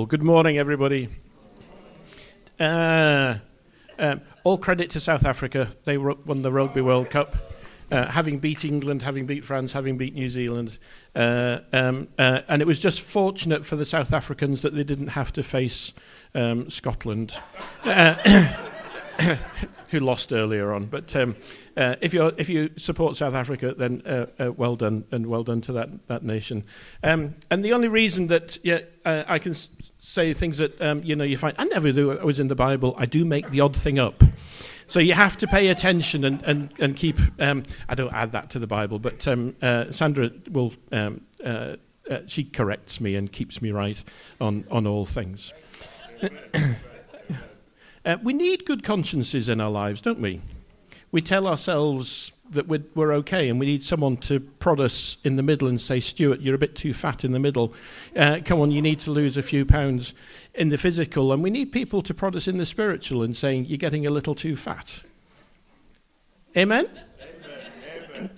Well, good morning, everybody. Uh, um, all credit to South Africa. They won the Rugby World Cup, uh, having beat England, having beat France, having beat New Zealand. Uh, um, uh, and it was just fortunate for the South Africans that they didn't have to face um, Scotland. Who lost earlier on. But um, uh, if you if you support South Africa, then uh, uh, well done and well done to that that nation. Um, and the only reason that yeah, uh, I can s- say things that um, you know you find I never do. I was in the Bible. I do make the odd thing up. So you have to pay attention and, and, and keep. Um, I don't add that to the Bible, but um, uh, Sandra will. Um, uh, she corrects me and keeps me right on, on all things. Uh, we need good consciences in our lives, don't we? We tell ourselves that we're, we're, okay, and we need someone to prod us in the middle and say, Stewart, you're a bit too fat in the middle. Uh, come on, you need to lose a few pounds in the physical. And we need people to prod us in the spiritual and saying, you're getting a little too fat. Amen? Amen.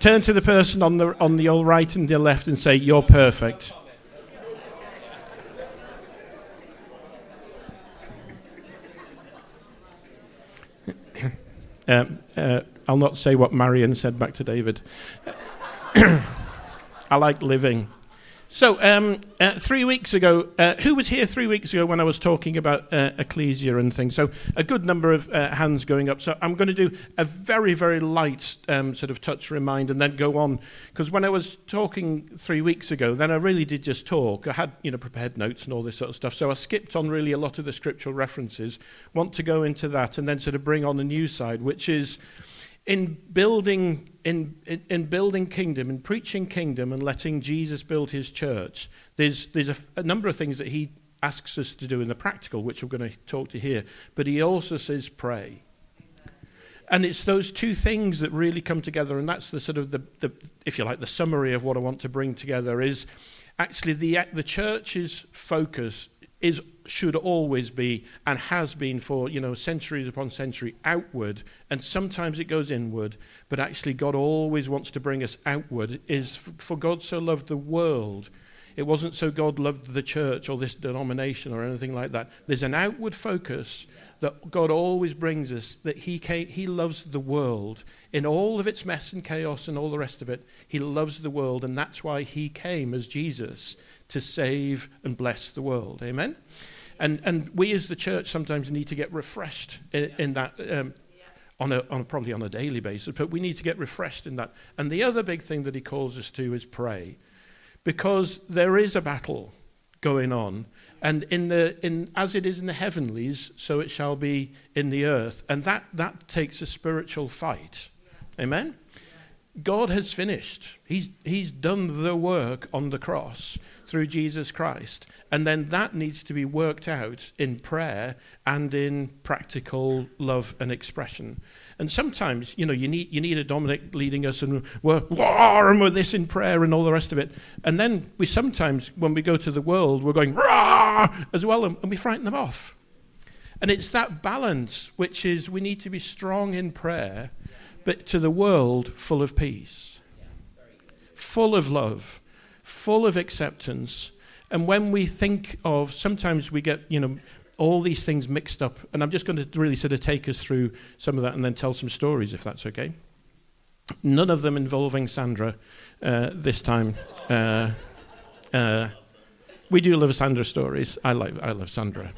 Turn to the person on the, on the right and the left and say, You're perfect. Uh, uh, I'll not say what Marion said back to David. I like living. So, um, uh, three weeks ago, uh, who was here three weeks ago when I was talking about uh, ecclesia and things? So, a good number of uh, hands going up. So, I'm going to do a very, very light um, sort of touch remind and then go on. Because when I was talking three weeks ago, then I really did just talk. I had, you know, prepared notes and all this sort of stuff. So, I skipped on really a lot of the scriptural references. Want to go into that and then sort of bring on the new side, which is in building in, in, in, building kingdom in preaching kingdom and letting jesus build his church there's, there's a, a, number of things that he asks us to do in the practical which we're going to talk to here but he also says pray. And it's those two things that really come together and that's the sort of the, the if you like the summary of what i want to bring together is actually the, the church's focus is should always be and has been for you know centuries upon century outward and sometimes it goes inward but actually god always wants to bring us outward. Is for god so loved the world. It wasn't so god loved the church or this denomination or anything like that. There's an outward focus that god always brings us that he came, he loves the world. In all of its mess and chaos and all the rest of it he loves the world and that's why he came as jesus to save and bless the world. Amen? And, and we as the church sometimes need to get refreshed in, in that. Um, on a, on a, probably on a daily basis, but we need to get refreshed in that. And the other big thing that he calls us to is pray, because there is a battle going on, and in the in as it is in the heavenlies, so it shall be in the earth, and that that takes a spiritual fight. Amen. God has finished. He's he's done the work on the cross through Jesus Christ. And then that needs to be worked out in prayer and in practical love and expression. And sometimes, you know, you need, you need a Dominic leading us and we're, and we're this in prayer and all the rest of it. And then we sometimes, when we go to the world, we're going Rah! as well and we frighten them off. And it's that balance which is we need to be strong in prayer, but to the world full of peace, full of love full of acceptance. And when we think of, sometimes we get, you know, all these things mixed up. And I'm just going to really sort of take us through some of that and then tell some stories, if that's okay. None of them involving Sandra uh, this time. Uh, uh, we do love Sandra stories. I, like, I love Sandra.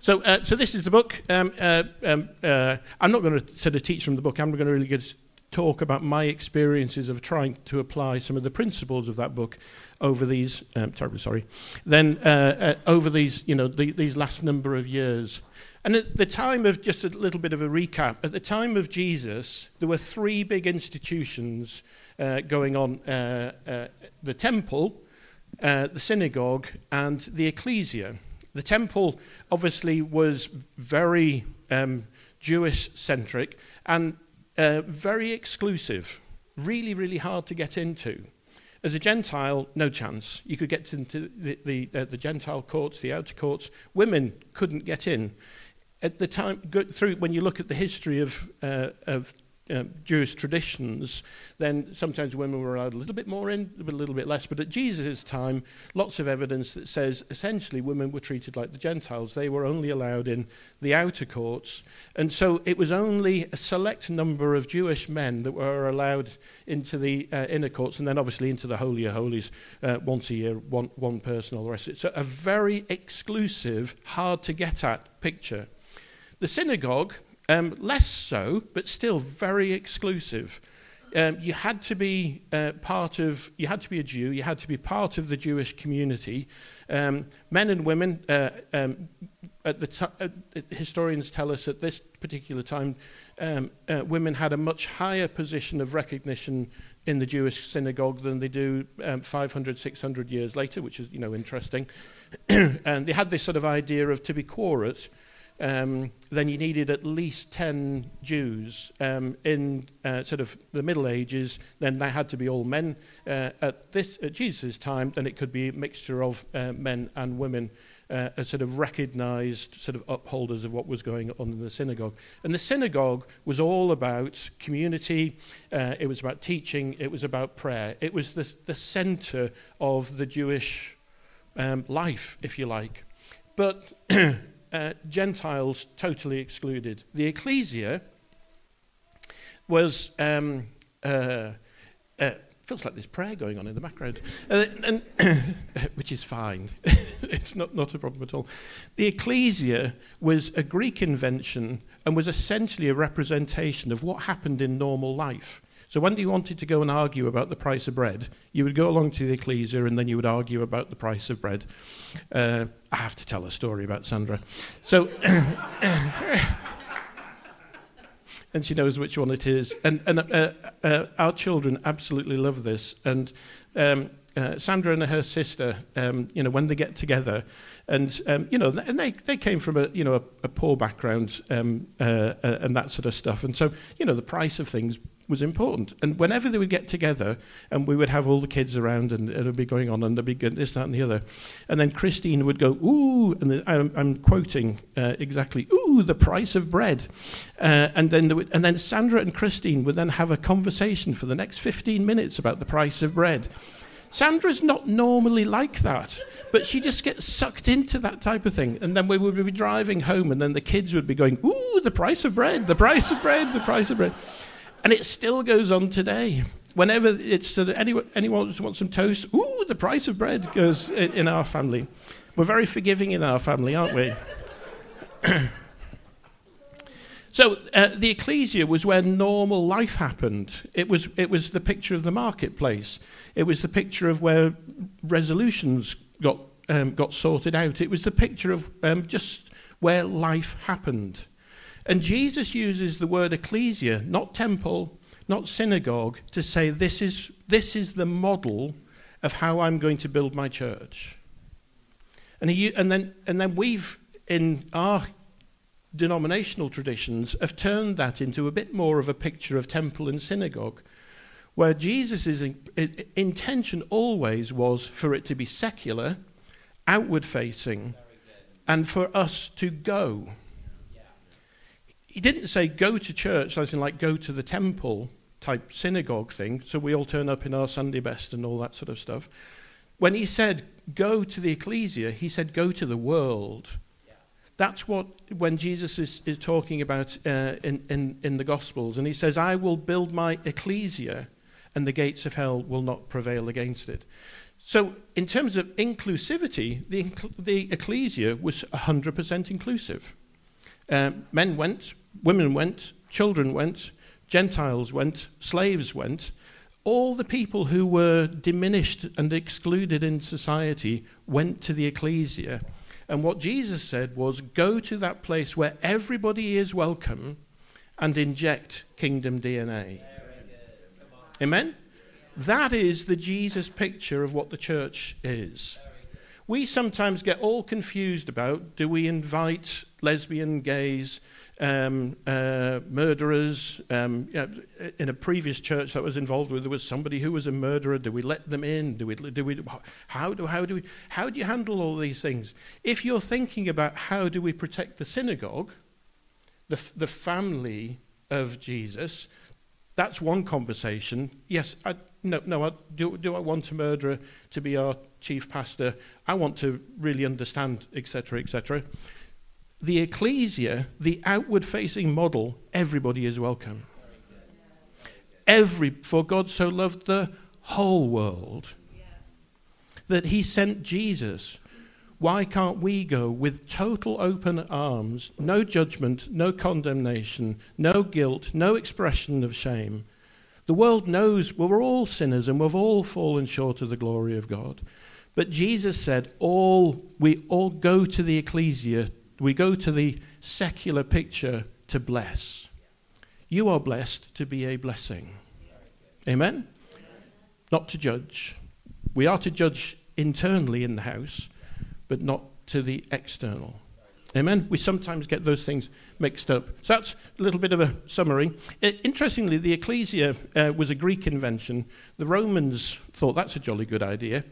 So, uh, so this is the book. Um, uh, um, uh, I'm not going to sort of teach from the book. I'm going to really get talk about my experiences of trying to apply some of the principles of that book over these um, terribly sorry then uh, uh, over these you know the, these last number of years. And at the time of just a little bit of a recap at the time of jesus there were three big institutions uh, going on uh, uh, the temple uh, the synagogue and the ecclesia. The temple obviously was very um, jewish centric and uh, very exclusive, really, really hard to get into. As a Gentile, no chance. You could get into the, the, uh, the Gentile courts, the outer courts. Women couldn't get in. At the time, go through when you look at the history of, uh, of uh, Jewish traditions, then sometimes women were allowed a little bit more in, a little bit less. But at Jesus' time, lots of evidence that says essentially women were treated like the Gentiles. They were only allowed in the outer courts. And so it was only a select number of Jewish men that were allowed into the uh, inner courts and then obviously into the Holy of Holies uh, once a year, one, one person, all the rest of it. So a very exclusive, hard to get at picture. The synagogue, um, less so, but still very exclusive. Um, you had to be uh, part of, you had to be a Jew, you had to be part of the Jewish community. Um, men and women, uh, um, at the t- uh, historians tell us at this particular time, um, uh, women had a much higher position of recognition in the Jewish synagogue than they do um, 500, 600 years later, which is, you know, interesting. and they had this sort of idea of to be quorate, um, then you needed at least 10 Jews um, in uh, sort of the Middle Ages. Then they had to be all men. Uh, at this at Jesus' time, then it could be a mixture of uh, men and women, uh, as sort of recognized sort of upholders of what was going on in the synagogue. And the synagogue was all about community. Uh, it was about teaching. It was about prayer. It was the the center of the Jewish um, life, if you like. But uh, Gentiles totally excluded. The ecclesia was, um, uh, uh, feels like there's prayer going on in the background, uh, and, which is fine. it's not, not a problem at all. The ecclesia was a Greek invention and was essentially a representation of what happened in normal life. So when you wanted to go and argue about the price of bread, you would go along to the ecclesia and then you would argue about the price of bread. Uh, I have to tell a story about Sandra. So, and she knows which one it is. And, and uh, uh, our children absolutely love this. And um, uh, Sandra and her sister, um, you know, when they get together, and um, you know, and they, they came from a you know a, a poor background um, uh, uh, and that sort of stuff, and so you know the price of things was important. And whenever they would get together, and we would have all the kids around, and it would be going on, and there'd be this, that, and the other. And then Christine would go, ooh, and I'm, I'm quoting uh, exactly, ooh, the price of bread. Uh, and, then would, and then Sandra and Christine would then have a conversation for the next 15 minutes about the price of bread. Sandra's not normally like that, but she just gets sucked into that type of thing. And then we would be driving home, and then the kids would be going, Ooh, the price of bread, the price of bread, the price of bread. And it still goes on today. Whenever it's uh, anyone, anyone wants some toast, ooh, the price of bread goes in, in our family. We're very forgiving in our family, aren't we? so uh, the ecclesia was where normal life happened. It was, it was the picture of the marketplace. It was the picture of where resolutions got, um, got sorted out. It was the picture of um, just where life happened. And Jesus uses the word ecclesia, not temple, not synagogue, to say this is, this is the model of how I'm going to build my church. And, he, and, then, and then we've, in our denominational traditions, have turned that into a bit more of a picture of temple and synagogue, where Jesus' intention always was for it to be secular, outward facing, and for us to go he didn't say go to church, as in like go to the temple type synagogue thing, so we all turn up in our Sunday best and all that sort of stuff. When he said go to the ecclesia, he said go to the world. That's what, when Jesus is, is talking about uh, in, in, in the Gospels, and he says, I will build my ecclesia, and the gates of hell will not prevail against it. So, in terms of inclusivity, the, the ecclesia was 100% inclusive. Uh, men went, women went, children went, Gentiles went, slaves went. All the people who were diminished and excluded in society went to the ecclesia. And what Jesus said was go to that place where everybody is welcome and inject kingdom DNA. Amen? That is the Jesus picture of what the church is. We sometimes get all confused about do we invite lesbian, gays, um, uh, murderers. Um, in a previous church that was involved with, there was somebody who was a murderer. Do we let them in? Do we? Do we? How do? How do we? How do you handle all these things? If you're thinking about how do we protect the synagogue, the the family of Jesus, That's one conversation. Yes, I, no, no. I, do, do I want a murderer to be our chief pastor? I want to really understand, etc., etc. The ecclesia, the outward facing model, everybody is welcome. Every, for God so loved the whole world that he sent Jesus. Why can't we go with total open arms, no judgment, no condemnation, no guilt, no expression of shame? The world knows we're all sinners and we've all fallen short of the glory of God. But Jesus said, all, we all go to the ecclesia, we go to the secular picture to bless. You are blessed to be a blessing. Amen? Not to judge. We are to judge internally in the house, but not to the external. Amen. We sometimes get those things mixed up. So that's a little bit of a summary. interestingly, the ecclesia uh, was a Greek invention. The Romans thought that's a jolly good idea.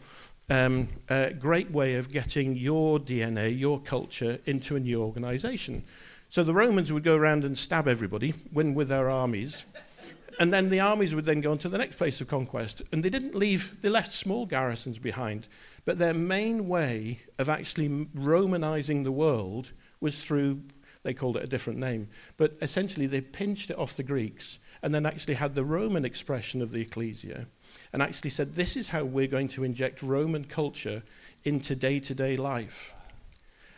Um, a great way of getting your DNA, your culture, into a new organization. So the Romans would go around and stab everybody, win with their armies and then the armies would then go on to the next place of conquest. And they didn't leave, they left small garrisons behind. But their main way of actually Romanizing the world was through, they called it a different name, but essentially they pinched it off the Greeks and then actually had the Roman expression of the ecclesia and actually said, this is how we're going to inject Roman culture into day to day life.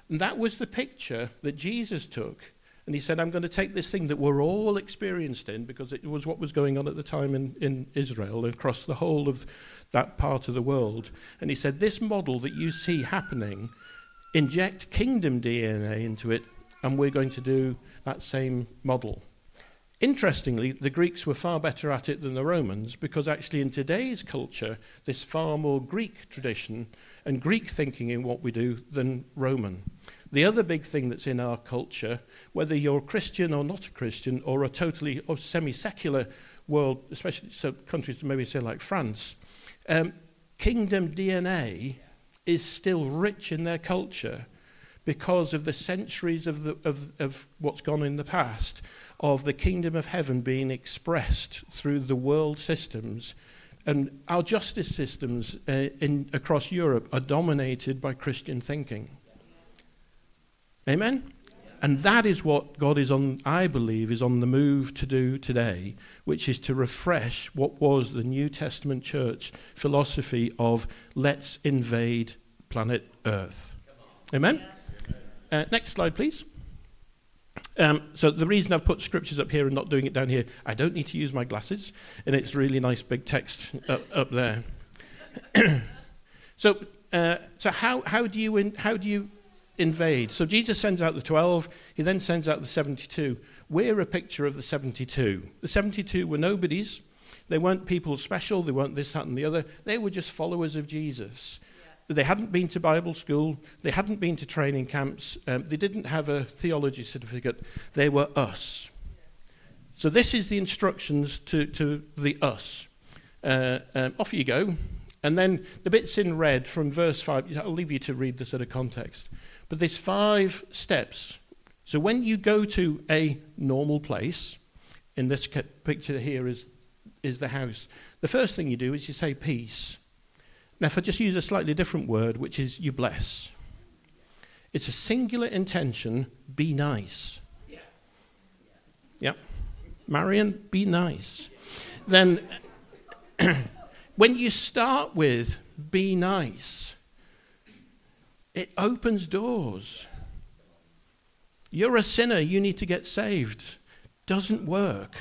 And that was the picture that Jesus took and he said, I'm going to take this thing that we're all experienced in, because it was what was going on at the time in, in Israel and across the whole of that part of the world. And he said, This model that you see happening, inject kingdom DNA into it, and we're going to do that same model. Interestingly, the Greeks were far better at it than the Romans because actually, in today's culture, there's far more Greek tradition and Greek thinking in what we do than Roman. The other big thing that's in our culture, whether you're Christian or not a Christian, or a totally or semi-secular world, especially so countries maybe say like France, um, kingdom DNA is still rich in their culture because of the centuries of, the, of, of what's gone in the past, of the kingdom of heaven being expressed through the world systems. And our justice systems uh, in, across Europe are dominated by Christian thinking. Amen? And that is what God is on, I believe, is on the move to do today, which is to refresh what was the New Testament church philosophy of let's invade planet Earth. Amen? Uh, next slide, please. Um, so the reason I've put scriptures up here and not doing it down here, I don't need to use my glasses, and it's really nice big text up, up there. so, uh, so how, how do you in, how do you invade. So Jesus sends out the 12, he then sends out the 72. We're a picture of the 72. The 72 were nobodies. They weren't people special, they weren't this, that, and the other. They were just followers of Jesus. They hadn't been to Bible school, they hadn't been to training camps, um, they didn't have a theology certificate. They were us. So, this is the instructions to, to the us. Uh, um, off you go. And then the bits in red from verse 5, I'll leave you to read the sort of context. But there's five steps. So when you go to a normal place, in this picture here is, is the house, the first thing you do is you say peace. Now, if I just use a slightly different word, which is you bless, it's a singular intention be nice. Yeah. yeah. Marion, be nice. Then, when you start with be nice, it opens doors. You're a sinner, you need to get saved. Doesn't work.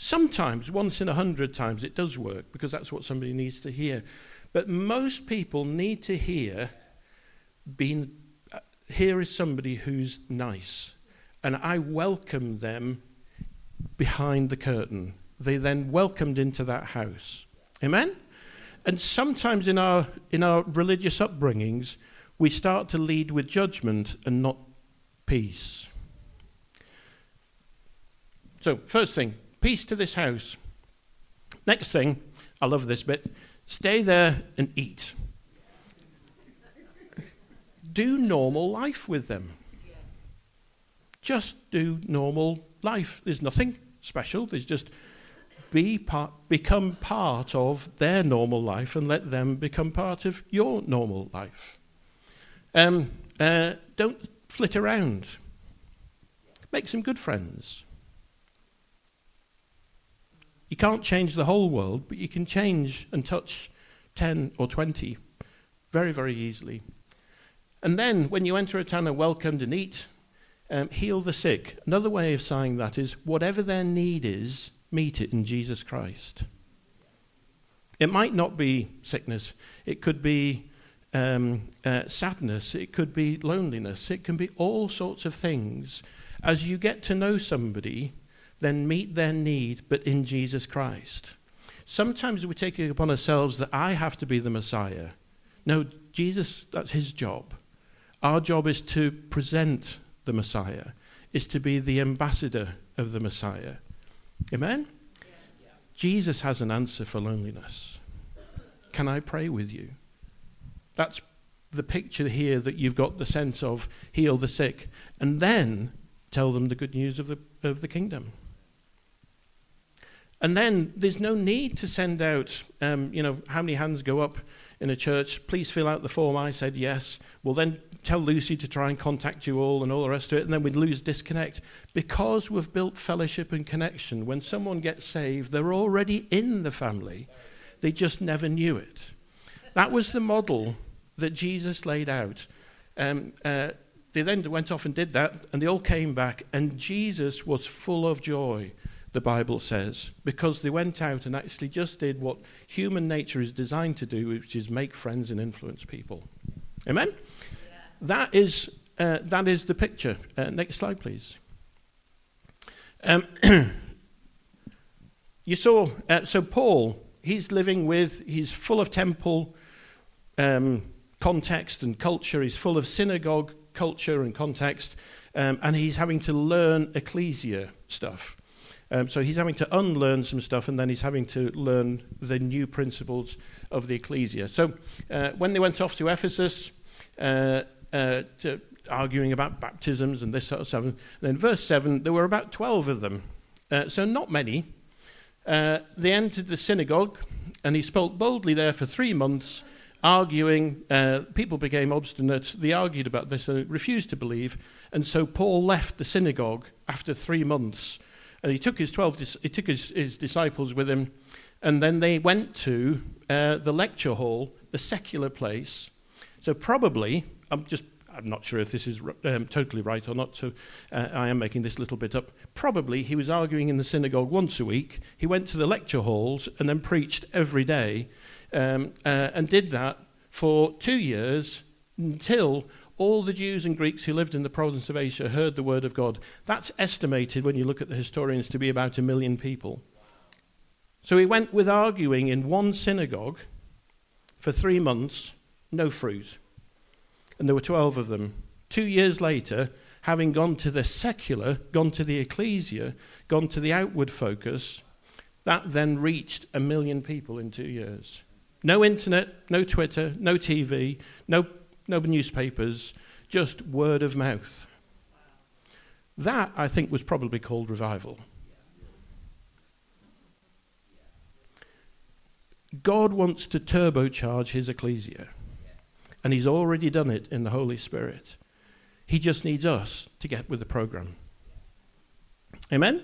Sometimes, once in a hundred times, it does work because that's what somebody needs to hear. But most people need to hear, being, uh, here is somebody who's nice. And I welcome them behind the curtain. They then welcomed into that house. Amen? And sometimes in our, in our religious upbringings, we start to lead with judgment and not peace. So, first thing, peace to this house. Next thing, I love this bit stay there and eat. Do normal life with them. Just do normal life. There's nothing special. There's just be part, become part of their normal life and let them become part of your normal life. Um, uh, don't flit around. Make some good friends. You can't change the whole world, but you can change and touch 10 or 20 very, very easily. And then, when you enter a town and welcomed and eat, um, heal the sick. Another way of saying that is whatever their need is, meet it in Jesus Christ. It might not be sickness, it could be um, uh, sadness, it could be loneliness, it can be all sorts of things. As you get to know somebody, then meet their need, but in Jesus Christ. Sometimes we take it upon ourselves that I have to be the Messiah. No, Jesus, that's his job. Our job is to present the Messiah, is to be the ambassador of the Messiah. Amen? Yeah. Jesus has an answer for loneliness. Can I pray with you? That's the picture here that you've got the sense of heal the sick and then tell them the good news of the, of the kingdom. And then there's no need to send out, um, you know, how many hands go up in a church? Please fill out the form. I said yes. Well, then tell Lucy to try and contact you all and all the rest of it, and then we'd lose disconnect. Because we've built fellowship and connection, when someone gets saved, they're already in the family. They just never knew it. That was the model that Jesus laid out. Um, uh, they then went off and did that, and they all came back, and Jesus was full of joy, the Bible says, because they went out and actually just did what human nature is designed to do, which is make friends and influence people. Amen? that is, uh, that is the picture. Uh, next slide, please. Um, you saw, uh, so Paul, he's living with, he's full of temple um, context and culture, he's full of synagogue culture and context, um, and he's having to learn ecclesia stuff. Um, so he's having to unlearn some stuff and then he's having to learn the new principles of the ecclesia. So uh, when they went off to Ephesus, uh, uh, arguing about baptisms and this sort of stuff. And then verse 7, there were about 12 of them, uh, so not many. Uh, they entered the synagogue, and he spoke boldly there for three months, arguing. Uh, people became obstinate. They argued about this and refused to believe. And so Paul left the synagogue after three months. And he took his 12, he took his, his disciples with him, and then they went to uh, the lecture hall, the secular place. So probably I'm just I'm not sure if this is um, totally right or not, so uh, I am making this little bit up. Probably he was arguing in the synagogue once a week. He went to the lecture halls and then preached every day um, uh, and did that for two years until all the Jews and Greeks who lived in the province of Asia heard the word of God. That's estimated, when you look at the historians, to be about a million people. So he went with arguing in one synagogue for three months, no fruit and there were 12 of them. Two years later, having gone to the secular, gone to the ecclesia, gone to the outward focus, that then reached a million people in two years. No internet, no Twitter, no TV, no, no newspapers, just word of mouth. That, I think, was probably called revival. God wants to turbocharge his ecclesia. And He's already done it in the Holy Spirit. He just needs us to get with the program. Amen?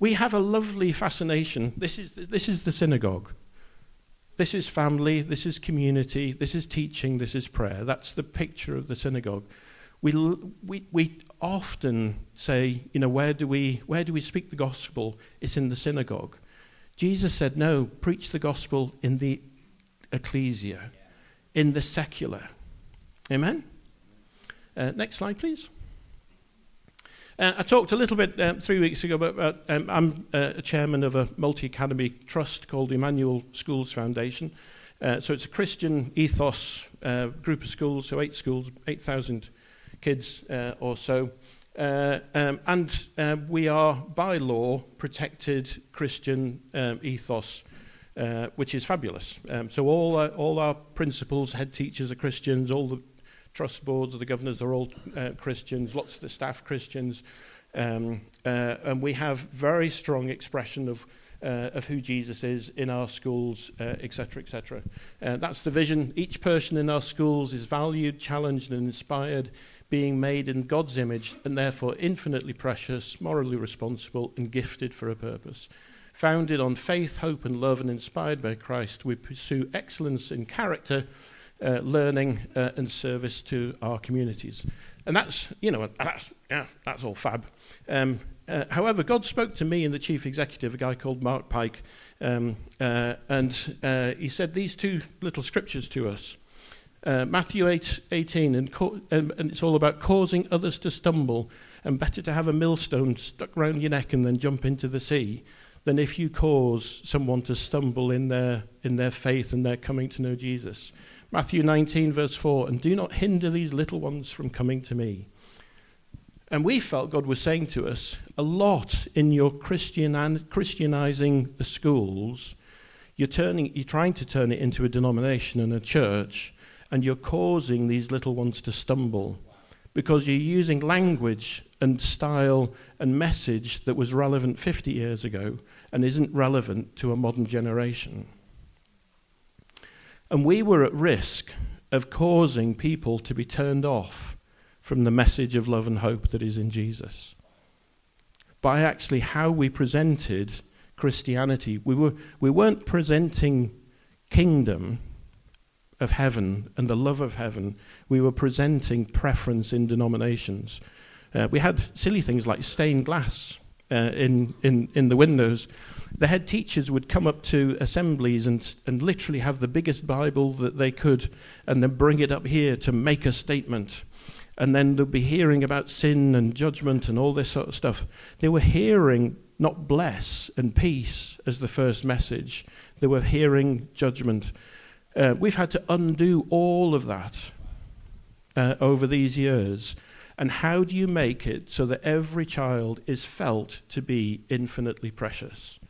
We have a lovely fascination. This is, this is the synagogue. This is family, this is community, this is teaching, this is prayer. That's the picture of the synagogue. We, we, we often say, you know, where do, we, where do we speak the gospel? It's in the synagogue. Jesus said, no, preach the gospel in the ecclesia in the secular. Amen? Uh, next slide, please. Uh, I talked a little bit uh, three weeks ago about um, I'm uh, a chairman of a multi academy trust called Emmanuel Schools Foundation. Uh, so it's a Christian ethos uh, group of schools, so eight schools, 8,000 kids or so. Um, and we are, by law, protected Christian um, ethos uh, which is fabulous. Um, so all, uh, all our principals, head teachers are Christians, all the trust boards the governors are all uh, Christians, lots of the staff Christians. Um, uh, and we have very strong expression of, uh, of who Jesus is in our schools, etc., uh, etc. Et uh, that's the vision. Each person in our schools is valued, challenged, and inspired, being made in God's image, and therefore infinitely precious, morally responsible, and gifted for a purpose. Founded on faith, hope, and love, and inspired by Christ, we pursue excellence in character, uh, learning, uh, and service to our communities. And that's, you know, that's, yeah, that's all fab. Um, uh, however, God spoke to me and the chief executive, a guy called Mark Pike, um, uh, and uh, he said these two little scriptures to us. Matthew 8, 18, and, co- and, and it's all about causing others to stumble, and better to have a millstone stuck round your neck and then jump into the sea than if you cause someone to stumble in their, in their faith and their coming to know Jesus. Matthew 19, verse 4 And do not hinder these little ones from coming to me. And we felt God was saying to us a lot in your Christian, Christianizing the schools. You're, turning, you're trying to turn it into a denomination and a church, and you're causing these little ones to stumble because you're using language and style and message that was relevant 50 years ago and isn't relevant to a modern generation. And we were at risk of causing people to be turned off from the message of love and hope that is in Jesus. By actually how we presented Christianity, we, were, we weren't presenting kingdom of heaven and the love of heaven, we were presenting preference in denominations. Uh, we had silly things like stained glass uh, in, in, in the windows. The head teachers would come up to assemblies and, and literally have the biggest Bible that they could and then bring it up here to make a statement. And then they'd be hearing about sin and judgment and all this sort of stuff. They were hearing not bless and peace as the first message, they were hearing judgment. Uh, we've had to undo all of that uh, over these years and how do you make it so that every child is felt to be infinitely precious?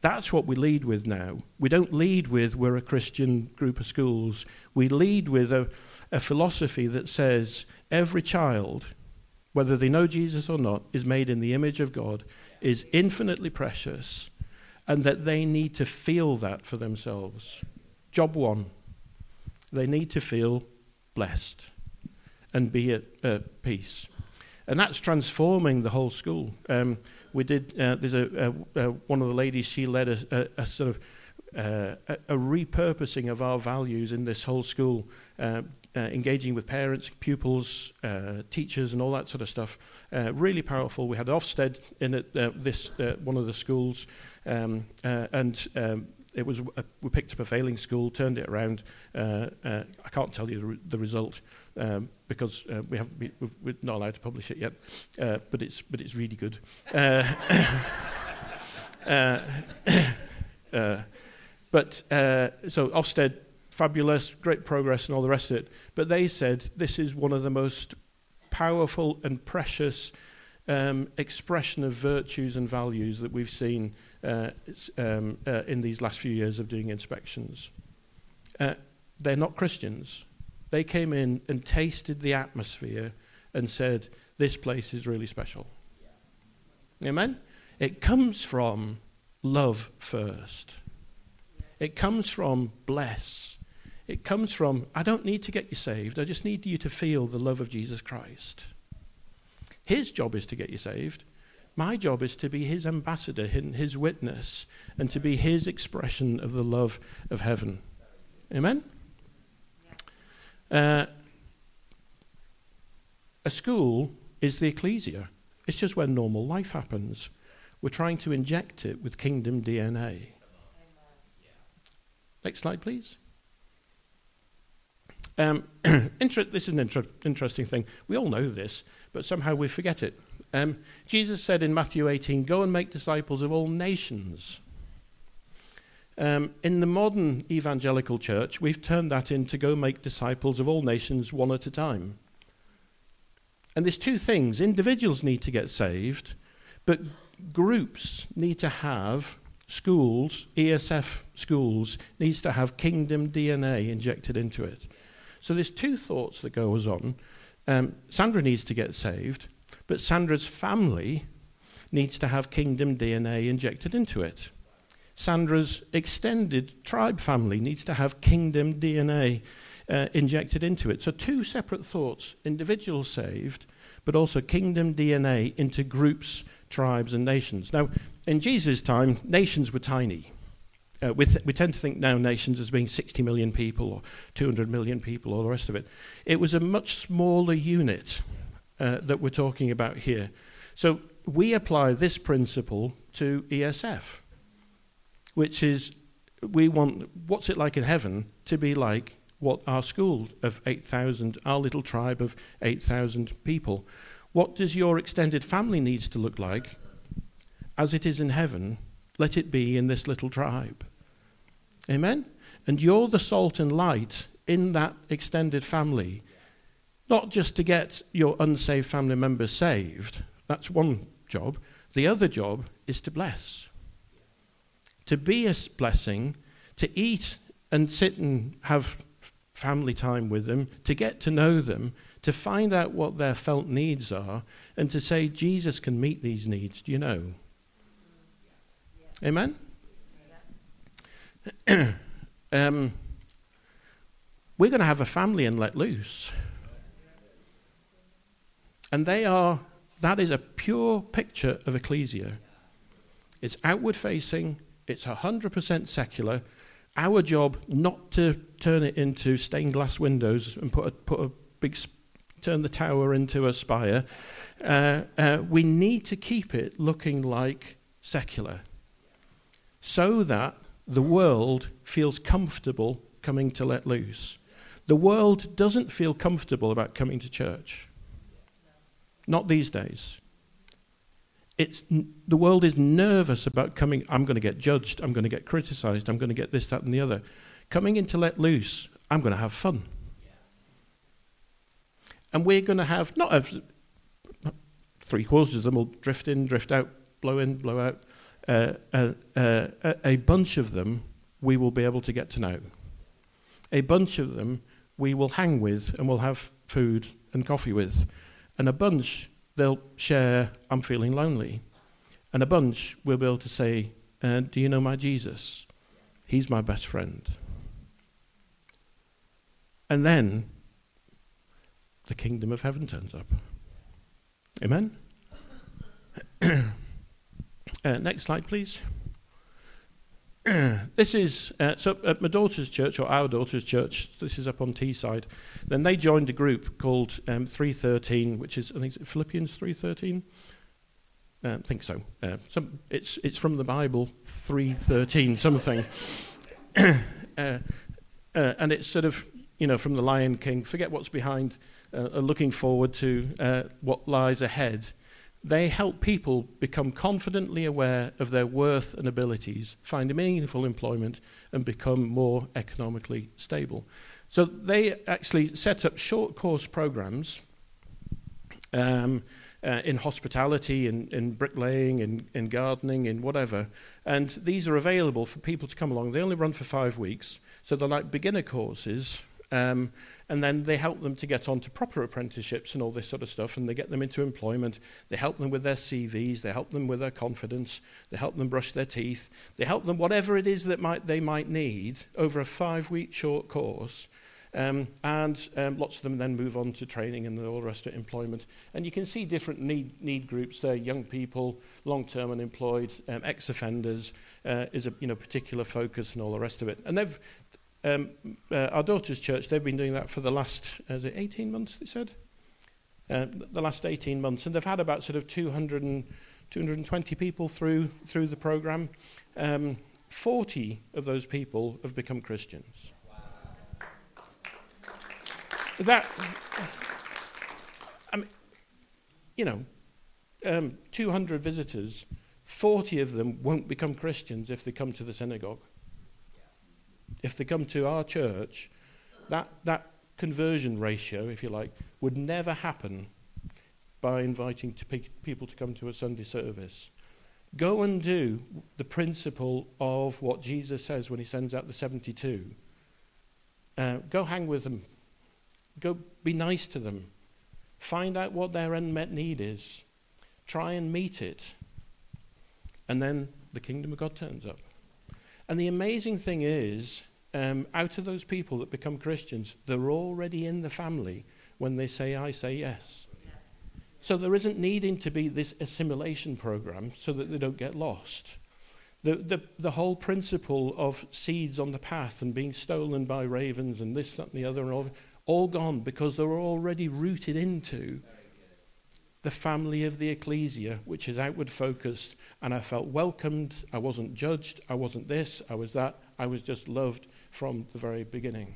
That's what we lead with now. We don't lead with we're a Christian group of schools. We lead with a, a philosophy that says every child, whether they know Jesus or not, is made in the image of God, is infinitely precious, and that they need to feel that for themselves. Job one, they need to feel blessed and be at uh, peace. And that's transforming the whole school. Um, we did, uh, there's a, a, a, one of the ladies, she led a, a sort of uh, a, repurposing of our values in this whole school, uh, uh, engaging with parents, pupils, uh, teachers, and all that sort of stuff. Uh, really powerful. We had Ofsted in it, uh, this one of the schools, um, and um, it was we picked up a failing school, turned it around. I can't tell you the, re- the result, um, because uh, we have we, we're not allowed to publish it yet, uh, but it's but it's really good. Uh, uh, uh, but so Ofsted, fabulous, great progress, and all the rest of it. But they said this is one of the most powerful and precious um, expression of virtues and values that we've seen uh, um, uh, in these last few years of doing inspections. Uh, they're not Christians. They came in and tasted the atmosphere and said, This place is really special. Amen? It comes from love first. It comes from bless. It comes from, I don't need to get you saved. I just need you to feel the love of Jesus Christ. His job is to get you saved. My job is to be his ambassador, his witness, and to be his expression of the love of heaven. Amen? Uh, a school is the ecclesia. It's just where normal life happens. We're trying to inject it with kingdom DNA. Next slide, please. Um, inter- this is an inter- interesting thing. We all know this, but somehow we forget it. Um, Jesus said in Matthew 18, Go and make disciples of all nations. Um, in the modern evangelical church, we've turned that into go make disciples of all nations one at a time. And there's two things individuals need to get saved, but groups need to have schools, ESF schools, needs to have kingdom DNA injected into it. So there's two thoughts that goes on. Um, Sandra needs to get saved, But Sandra's family needs to have kingdom DNA injected into it. Sandra's extended tribe family needs to have kingdom DNA uh, injected into it. So, two separate thoughts individuals saved, but also kingdom DNA into groups, tribes, and nations. Now, in Jesus' time, nations were tiny. Uh, we, th- we tend to think now nations as being 60 million people or 200 million people, all the rest of it. It was a much smaller unit uh, that we're talking about here. So we apply this principle to ESF, which is we want what's it like in heaven to be like what our school of 8,000, our little tribe of 8,000 people. What does your extended family needs to look like as it is in heaven? Let it be in this little tribe. Amen? And you're the salt and light in that extended family, not just to get your unsaved family members saved. That's one job. The other job is to bless. To be a blessing, to eat and sit and have family time with them, to get to know them, to find out what their felt needs are, and to say, Jesus can meet these needs. Do you know? Amen? um, we're going to have a family and let loose. And they are, that is a pure picture of ecclesia. It's outward facing, it's 100% secular. Our job not to turn it into stained glass windows and put a, put a big, turn the tower into a spire. Uh, uh, we need to keep it looking like secular so that the world feels comfortable coming to let loose. The world doesn't feel comfortable about coming to church. Not these days. It's, the world is nervous about coming. I'm going to get judged. I'm going to get criticized. I'm going to get this, that, and the other. Coming in to let loose, I'm going to have fun. And we're going to have, not three quarters of them will drift in, drift out, blow in, blow out uh, uh, uh, a bunch of them we will be able to get to know. A bunch of them we will hang with and we'll have food and coffee with. And a bunch they'll share, I'm feeling lonely. And a bunch will be able to say, uh, Do you know my Jesus? He's my best friend. And then the kingdom of heaven turns up. Amen? Uh, next slide, please. this is uh, so at my daughter's church or our daughter's church. This is up on Teesside. Then they joined a group called um, 313, which is I think it's Philippians 313. Uh, I think so. Uh, some, it's it's from the Bible 313 something, uh, uh, and it's sort of you know from the Lion King. Forget what's behind, uh, looking forward to what lies ahead. They help people become confidently aware of their worth and abilities, find meaningful employment, and become more economically stable. So they actually set up short course programs um, uh, in hospitality, in, in bricklaying, in, in gardening, in whatever. And these are available for people to come along. They only run for five weeks. So they're like beginner courses um, and then they help them to get onto proper apprenticeships and all this sort of stuff, and they get them into employment. They help them with their CVs, they help them with their confidence, they help them brush their teeth, they help them whatever it is that might, they might need over a five week short course. Um, and um, lots of them then move on to training and all the rest of employment. And you can see different need, need groups there young people, long term unemployed, um, ex offenders uh, is a you know, particular focus and all the rest of it. And they've, um, uh, our daughter's church, they've been doing that for the last, uh, is it 18 months, they said? Uh, the last 18 months. And they've had about sort of 200 and, 220 people through, through the program. Um, 40 of those people have become Christians. Wow. That, I mean, you know, um, 200 visitors, 40 of them won't become Christians if they come to the synagogue if they come to our church, that, that conversion ratio, if you like, would never happen by inviting to pe- people to come to a Sunday service. Go and do the principle of what Jesus says when he sends out the 72. Uh, go hang with them. Go be nice to them. Find out what their unmet need is. Try and meet it. And then the kingdom of God turns up. And the amazing thing is, um, out of those people that become Christians, they're already in the family when they say, I say yes. So there isn't needing to be this assimilation program so that they don't get lost. The, the, the whole principle of seeds on the path and being stolen by ravens and this, that, and the other, and all, all gone because they were already rooted into the family of the ecclesia, which is outward focused. And I felt welcomed. I wasn't judged. I wasn't this. I was that. I was just loved from the very beginning.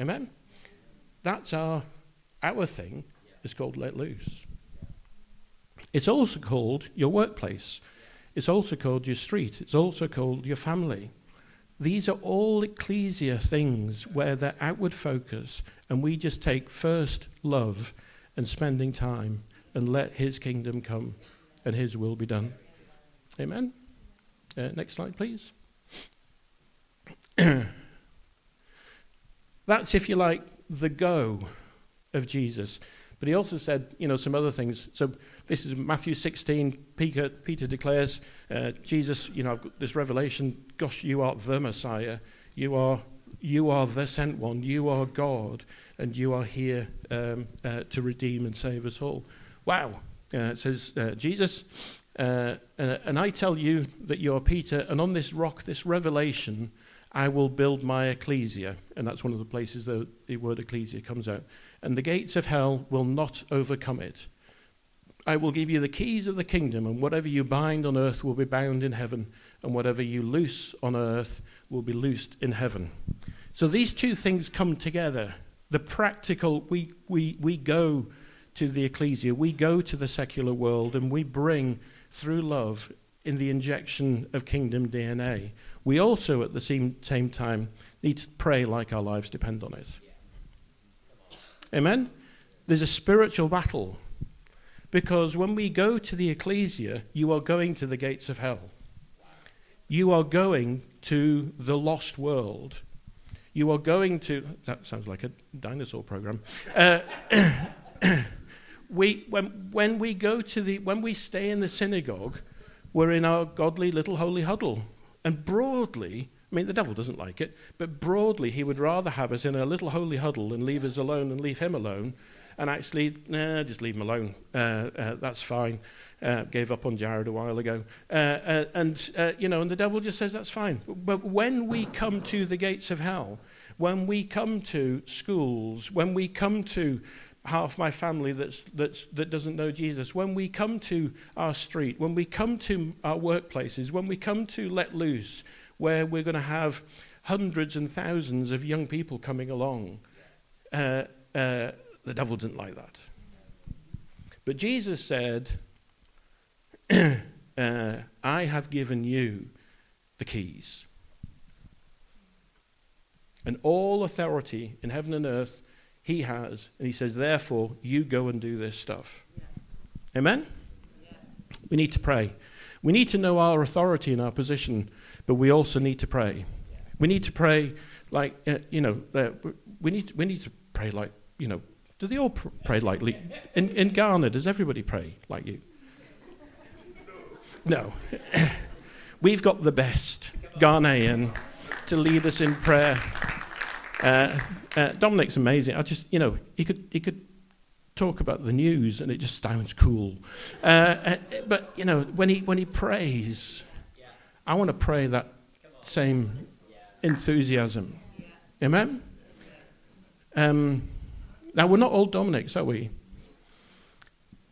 Amen? That's our, our thing. It's called let loose. It's also called your workplace. It's also called your street. It's also called your family. These are all ecclesia things where they're outward focus, and we just take first love and spending time and let His kingdom come and His will be done. Amen. Uh, next slide, please. That's, if you like, the go of Jesus. But he also said, you know, some other things. So this is Matthew 16. Peter, Peter declares, uh, Jesus, you know, I've got this revelation. Gosh, you are the Messiah. You are, you are the sent one. You are God, and you are here um, uh, to redeem and save us all. Wow. Uh, it says, uh, Jesus, uh, uh, and I tell you that you are Peter, and on this rock, this revelation, I will build my ecclesia. And that's one of the places the, the word ecclesia comes out and the gates of hell will not overcome it. I will give you the keys of the kingdom, and whatever you bind on earth will be bound in heaven, and whatever you loose on earth will be loosed in heaven. So these two things come together. The practical, we, we, we go to the ecclesia, we go to the secular world, and we bring through love in the injection of kingdom DNA. We also, at the same, same time, need to pray like our lives depend on it. Amen? There's a spiritual battle. Because when we go to the ecclesia, you are going to the gates of hell. You are going to the lost world. You are going to, that sounds like a dinosaur program. Uh, we, when, when we go to the, when we stay in the synagogue, we're in our godly little holy huddle. And broadly, I mean, the devil doesn't like it, but broadly, he would rather have us in a little holy huddle and leave us alone and leave him alone. And actually, nah, just leave him alone. Uh, uh, that's fine. Uh, gave up on Jared a while ago. Uh, uh, and, uh, you know, and the devil just says that's fine. But when we come to the gates of hell, when we come to schools, when we come to half my family that's, that's, that doesn't know Jesus, when we come to our street, when we come to our workplaces, when we come to let loose, where we're going to have hundreds and thousands of young people coming along. Uh, uh, the devil didn't like that. But Jesus said, uh, I have given you the keys. And all authority in heaven and earth he has. And he says, therefore, you go and do this stuff. Yeah. Amen? Yeah. We need to pray. We need to know our authority and our position but we also need to pray. We need to pray like, uh, you know, uh, we, need, we need to pray like, you know, do they all pr- pray like, in, in Ghana, does everybody pray like you? No. We've got the best Ghanaian to lead us in prayer. Uh, uh, Dominic's amazing. I just, you know, he could, he could talk about the news and it just sounds cool. Uh, uh but, you know, when he, when he prays, I want to pray that same enthusiasm. Amen? Um, now, we're not all Dominics, are we?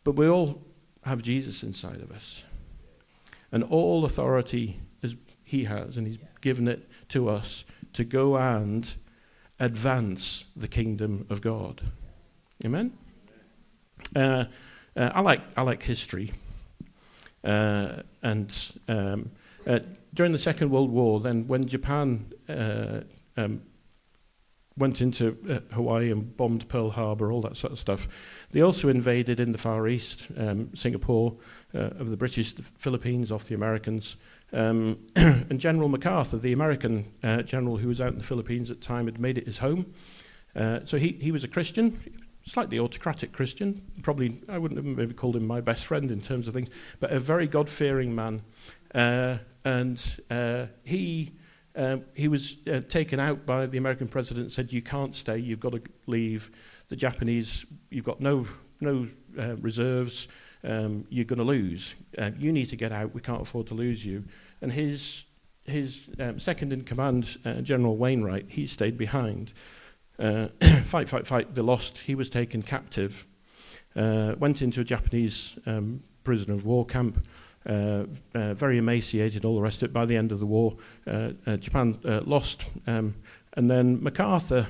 But we all have Jesus inside of us. And all authority is, he has, and he's given it to us to go and advance the kingdom of God. Amen? Uh, uh, I, like, I like history. Uh, and um, uh, during the Second World War, then when Japan uh, um, went into uh, Hawaii and bombed Pearl Harbor, all that sort of stuff, they also invaded in the Far East, um, Singapore, of the British, the Philippines, off the Americans. Um, and General MacArthur, the American uh, general who was out in the Philippines at the time, had made it his home. Uh, so he, he was a Christian, slightly autocratic Christian. Probably, I wouldn't have maybe called him my best friend in terms of things, but a very God fearing man. Uh, and uh, he, uh, he was uh, taken out by the American president and said, You can't stay, you've got to leave. The Japanese, you've got no, no reserves, um, you're going to lose. Uh, you need to get out, we can't afford to lose you. And his, his um, second in command, General Wainwright, he stayed behind. fight, fight, fight, they lost. He was taken captive, went into a Japanese um, prisoner of war camp uh, uh, very emaciated, all the rest of it. By the end of the war, uh, uh Japan uh, lost. Um, and then MacArthur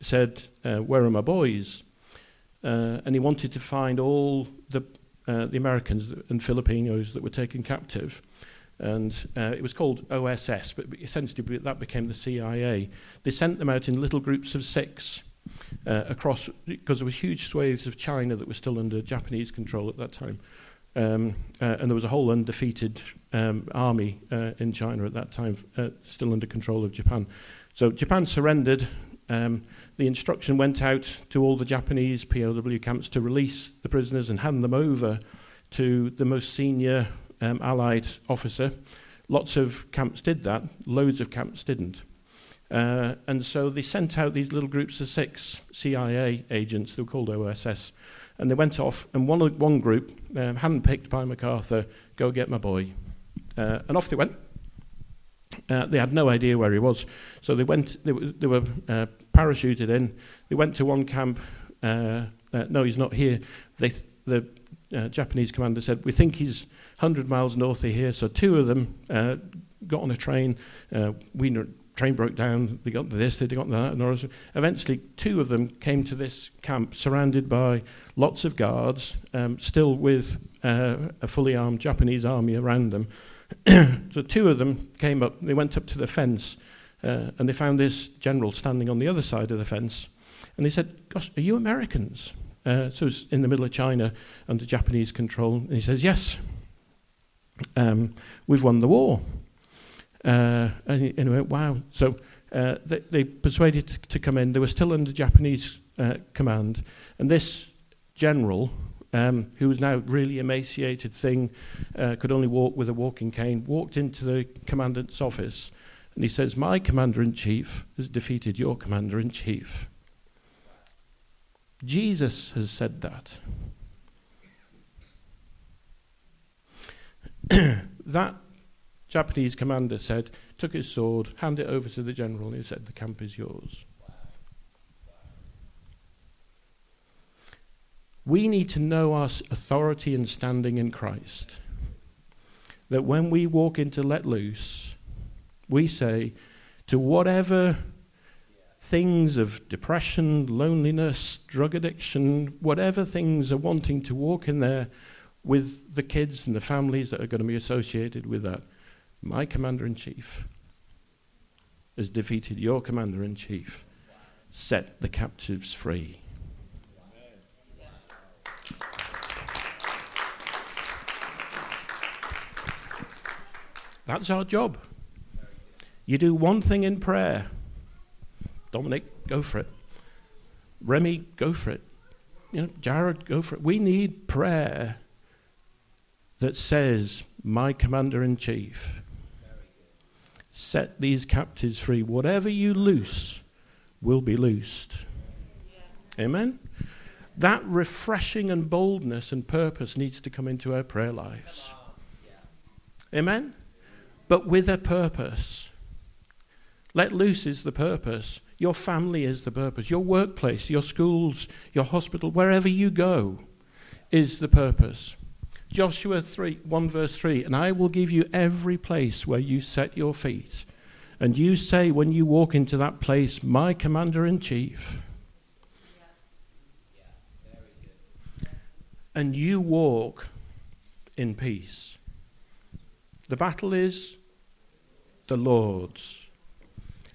said, uh, Where are my boys? and he wanted to find all the, the Americans and Filipinos that were taken captive. And it was called OSS, but essentially that became the CIA. They sent them out in little groups of six. across, because there was huge swathes of China that were still under Japanese control at that time. Um, uh, and there was a whole undefeated um, army uh, in China at that time, uh, still under control of Japan. So Japan surrendered. Um, the instruction went out to all the Japanese POW camps to release the prisoners and hand them over to the most senior um, Allied officer. Lots of camps did that, loads of camps didn't. Uh, and so they sent out these little groups of six CIA agents, they were called OSS, and they went off, and one, one group, um, handpicked by MacArthur, go get my boy. Uh, and off they went. Uh, they had no idea where he was. So they went, they, they were uh, parachuted in. They went to one camp. Uh, uh, no, he's not here. They, the uh, Japanese commander said, We think he's 100 miles north of here. So two of them got on a train. we train broke down, they got this, they got that, and eventually two of them came to this camp surrounded by lots of guards, um, still with uh, a fully armed Japanese army around them. so two of them came up, they went up to the fence, uh, and they found this general standing on the other side of the fence, and they said, Gosh, are you Americans? Uh, so it's in the middle of China under Japanese control. And he says, Yes, um, we've won the war. Uh, and, and he went, wow. So uh, they, they, persuaded to, to, come in. They were still under Japanese uh, command. And this general, um, who was now really emaciated thing, uh, could only walk with a walking cane, walked into the commandant's office. And he says, My commander in chief has defeated your commander in chief. Jesus has said that. that Japanese commander said, took his sword, handed it over to the general, and he said, The camp is yours. We need to know our authority and standing in Christ. That when we walk into let loose, we say to whatever things of depression, loneliness, drug addiction, whatever things are wanting to walk in there with the kids and the families that are going to be associated with that, my commander in chief has defeated your commander in chief. Set the captives free. That's our job. You do one thing in prayer. Dominic, go for it. Remy, go for it. You know, Jared, go for it. We need prayer that says, My commander in chief set these captives free. Whatever you loose will be loosed. Yes. Amen? That refreshing and boldness and purpose needs to come into our prayer lives. Amen? But with a purpose. Let loose is the purpose. Your family is the purpose. Your workplace, your schools, your hospital, wherever you go, is the purpose. Joshua 3, 1 verse 3 And I will give you every place where you set your feet. And you say when you walk into that place, My commander in chief. And you walk in peace. The battle is the Lord's.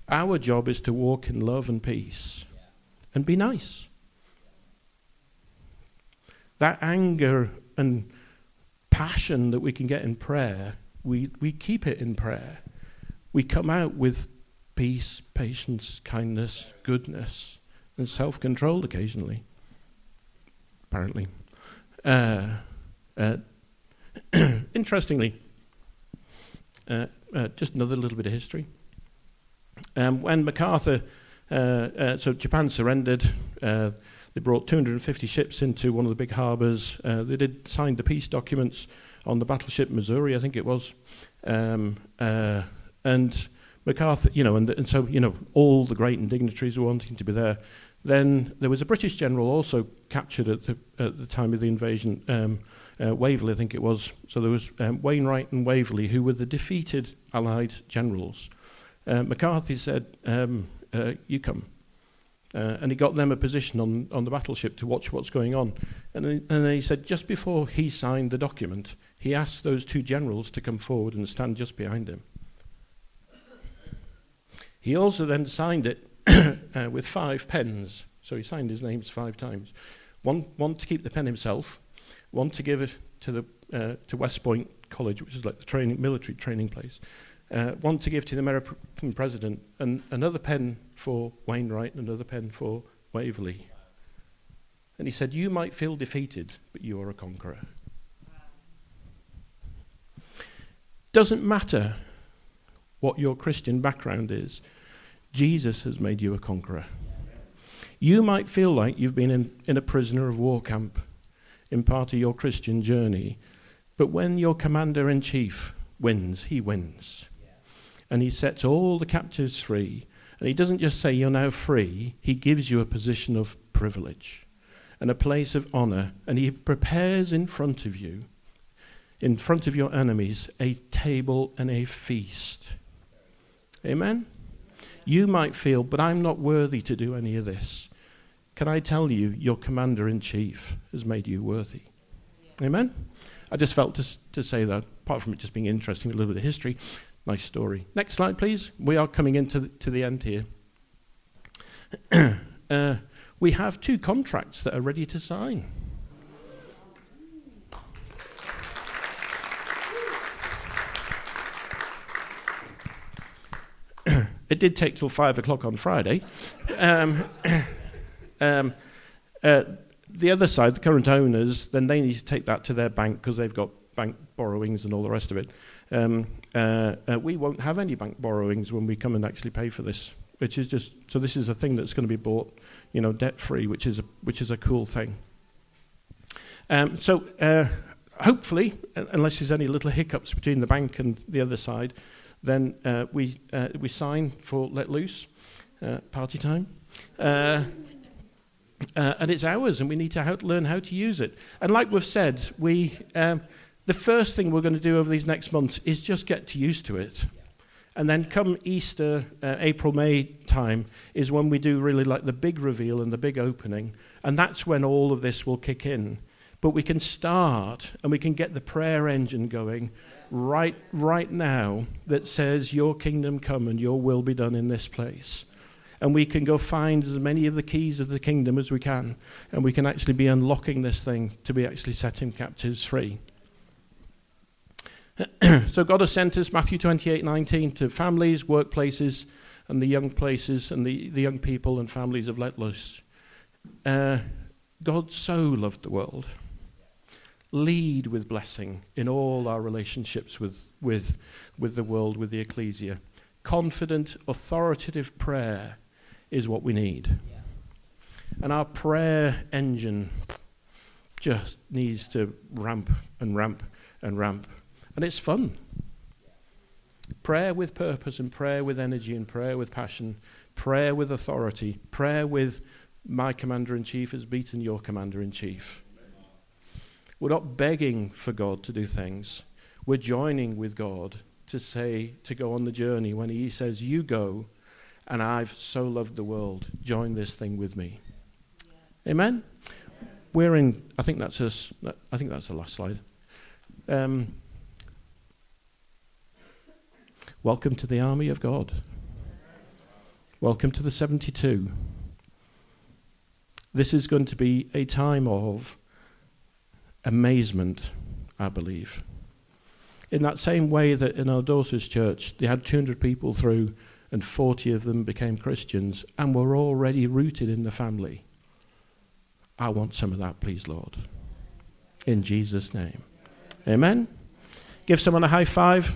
Our job is to walk in love and peace and be nice. That anger and passion that we can get in prayer, we, we keep it in prayer. We come out with peace, patience, kindness, goodness, and self control occasionally. apparently. Uh, uh, interestingly, uh, uh, just another little bit of history. Um, when MacArthur, uh, uh, so Japan surrendered, uh, they brought 250 ships into one of the big harbours. they did sign the peace documents on the battleship Missouri, I think it was, um, and MacArthur, you know, and, and so you know, all the great and dignitaries were wanting to be there. Then there was a British general also captured at the, at the time of the invasion. Um, uh, Waverley, I think it was. So there was um, Wainwright and Waverley, who were the defeated Allied generals. Uh, McCarthy said, um, uh, "You come," uh, and he got them a position on on the battleship to watch what's going on. And then, and then he said, just before he signed the document, he asked those two generals to come forward and stand just behind him. He also then signed it uh, with five pens. So he signed his names five times. One, one to keep the pen himself, one to give it to, the, uh, to West Point College, which is like the training, military training place, uh, one to give to the American president, and another pen for Wainwright, and another pen for Waverley. And he said, You might feel defeated, but you are a conqueror. Doesn't matter what your Christian background is, Jesus has made you a conqueror. You might feel like you've been in, in a prisoner of war camp in part of your Christian journey. But when your commander in chief wins, he wins. And he sets all the captives free. And he doesn't just say you're now free, he gives you a position of privilege and a place of honor. And he prepares in front of you, in front of your enemies, a table and a feast. Amen? You might feel, but I'm not worthy to do any of this. Can I tell you, your commander in chief has made you worthy? Amen? I just felt to, to say that, apart from it just being interesting, a little bit of history. Nice story. Next slide, please. We are coming into the, to the end here. uh, we have two contracts that are ready to sign. it did take till five o'clock on Friday. Um, um, uh, the other side, the current owners, then they need to take that to their bank because they've got bank borrowings and all the rest of it. Um, uh, uh, we won't have any bank borrowings when we come and actually pay for this, which is just so. This is a thing that's going to be bought, you know, debt free, which is a which is a cool thing. Um, so uh, hopefully, unless there's any little hiccups between the bank and the other side, then uh, we uh, we sign for let loose, party time. Uh, and it's ours, and we need to learn how to use it. And like we've said, we, um, the first thing we're going to do over these next months is just get used to it. And then come Easter, uh, April, May time is when we do really like the big reveal and the big opening. And that's when all of this will kick in. But we can start and we can get the prayer engine going right, right now that says, Your kingdom come and your will be done in this place and we can go find as many of the keys of the kingdom as we can, and we can actually be unlocking this thing to be actually setting captives free. so God has sent us, Matthew 28 19, to families, workplaces, and the young places, and the, the young people and families of let loose. Uh, God so loved the world. Lead with blessing in all our relationships with, with, with the world, with the ecclesia. Confident, authoritative prayer is what we need. Yeah. And our prayer engine just needs to ramp and ramp and ramp. And it's fun. Prayer with purpose and prayer with energy and prayer with passion, prayer with authority, prayer with my commander in chief has beaten your commander in chief. We're not begging for God to do things. We're joining with God to say, to go on the journey when He says, You go and I've so loved the world. Join this thing with me. Yeah. Amen. We're in. I think that's us. I think that's the last slide. Um, welcome to the army of God. Welcome to the 72. This is going to be a time of amazement, I believe. In that same way that in our daughter's church, they had 200 people through and 40 of them became Christians and were already rooted in the family. I want some of that, please, Lord. In Jesus' name. Amen. Give someone a high five.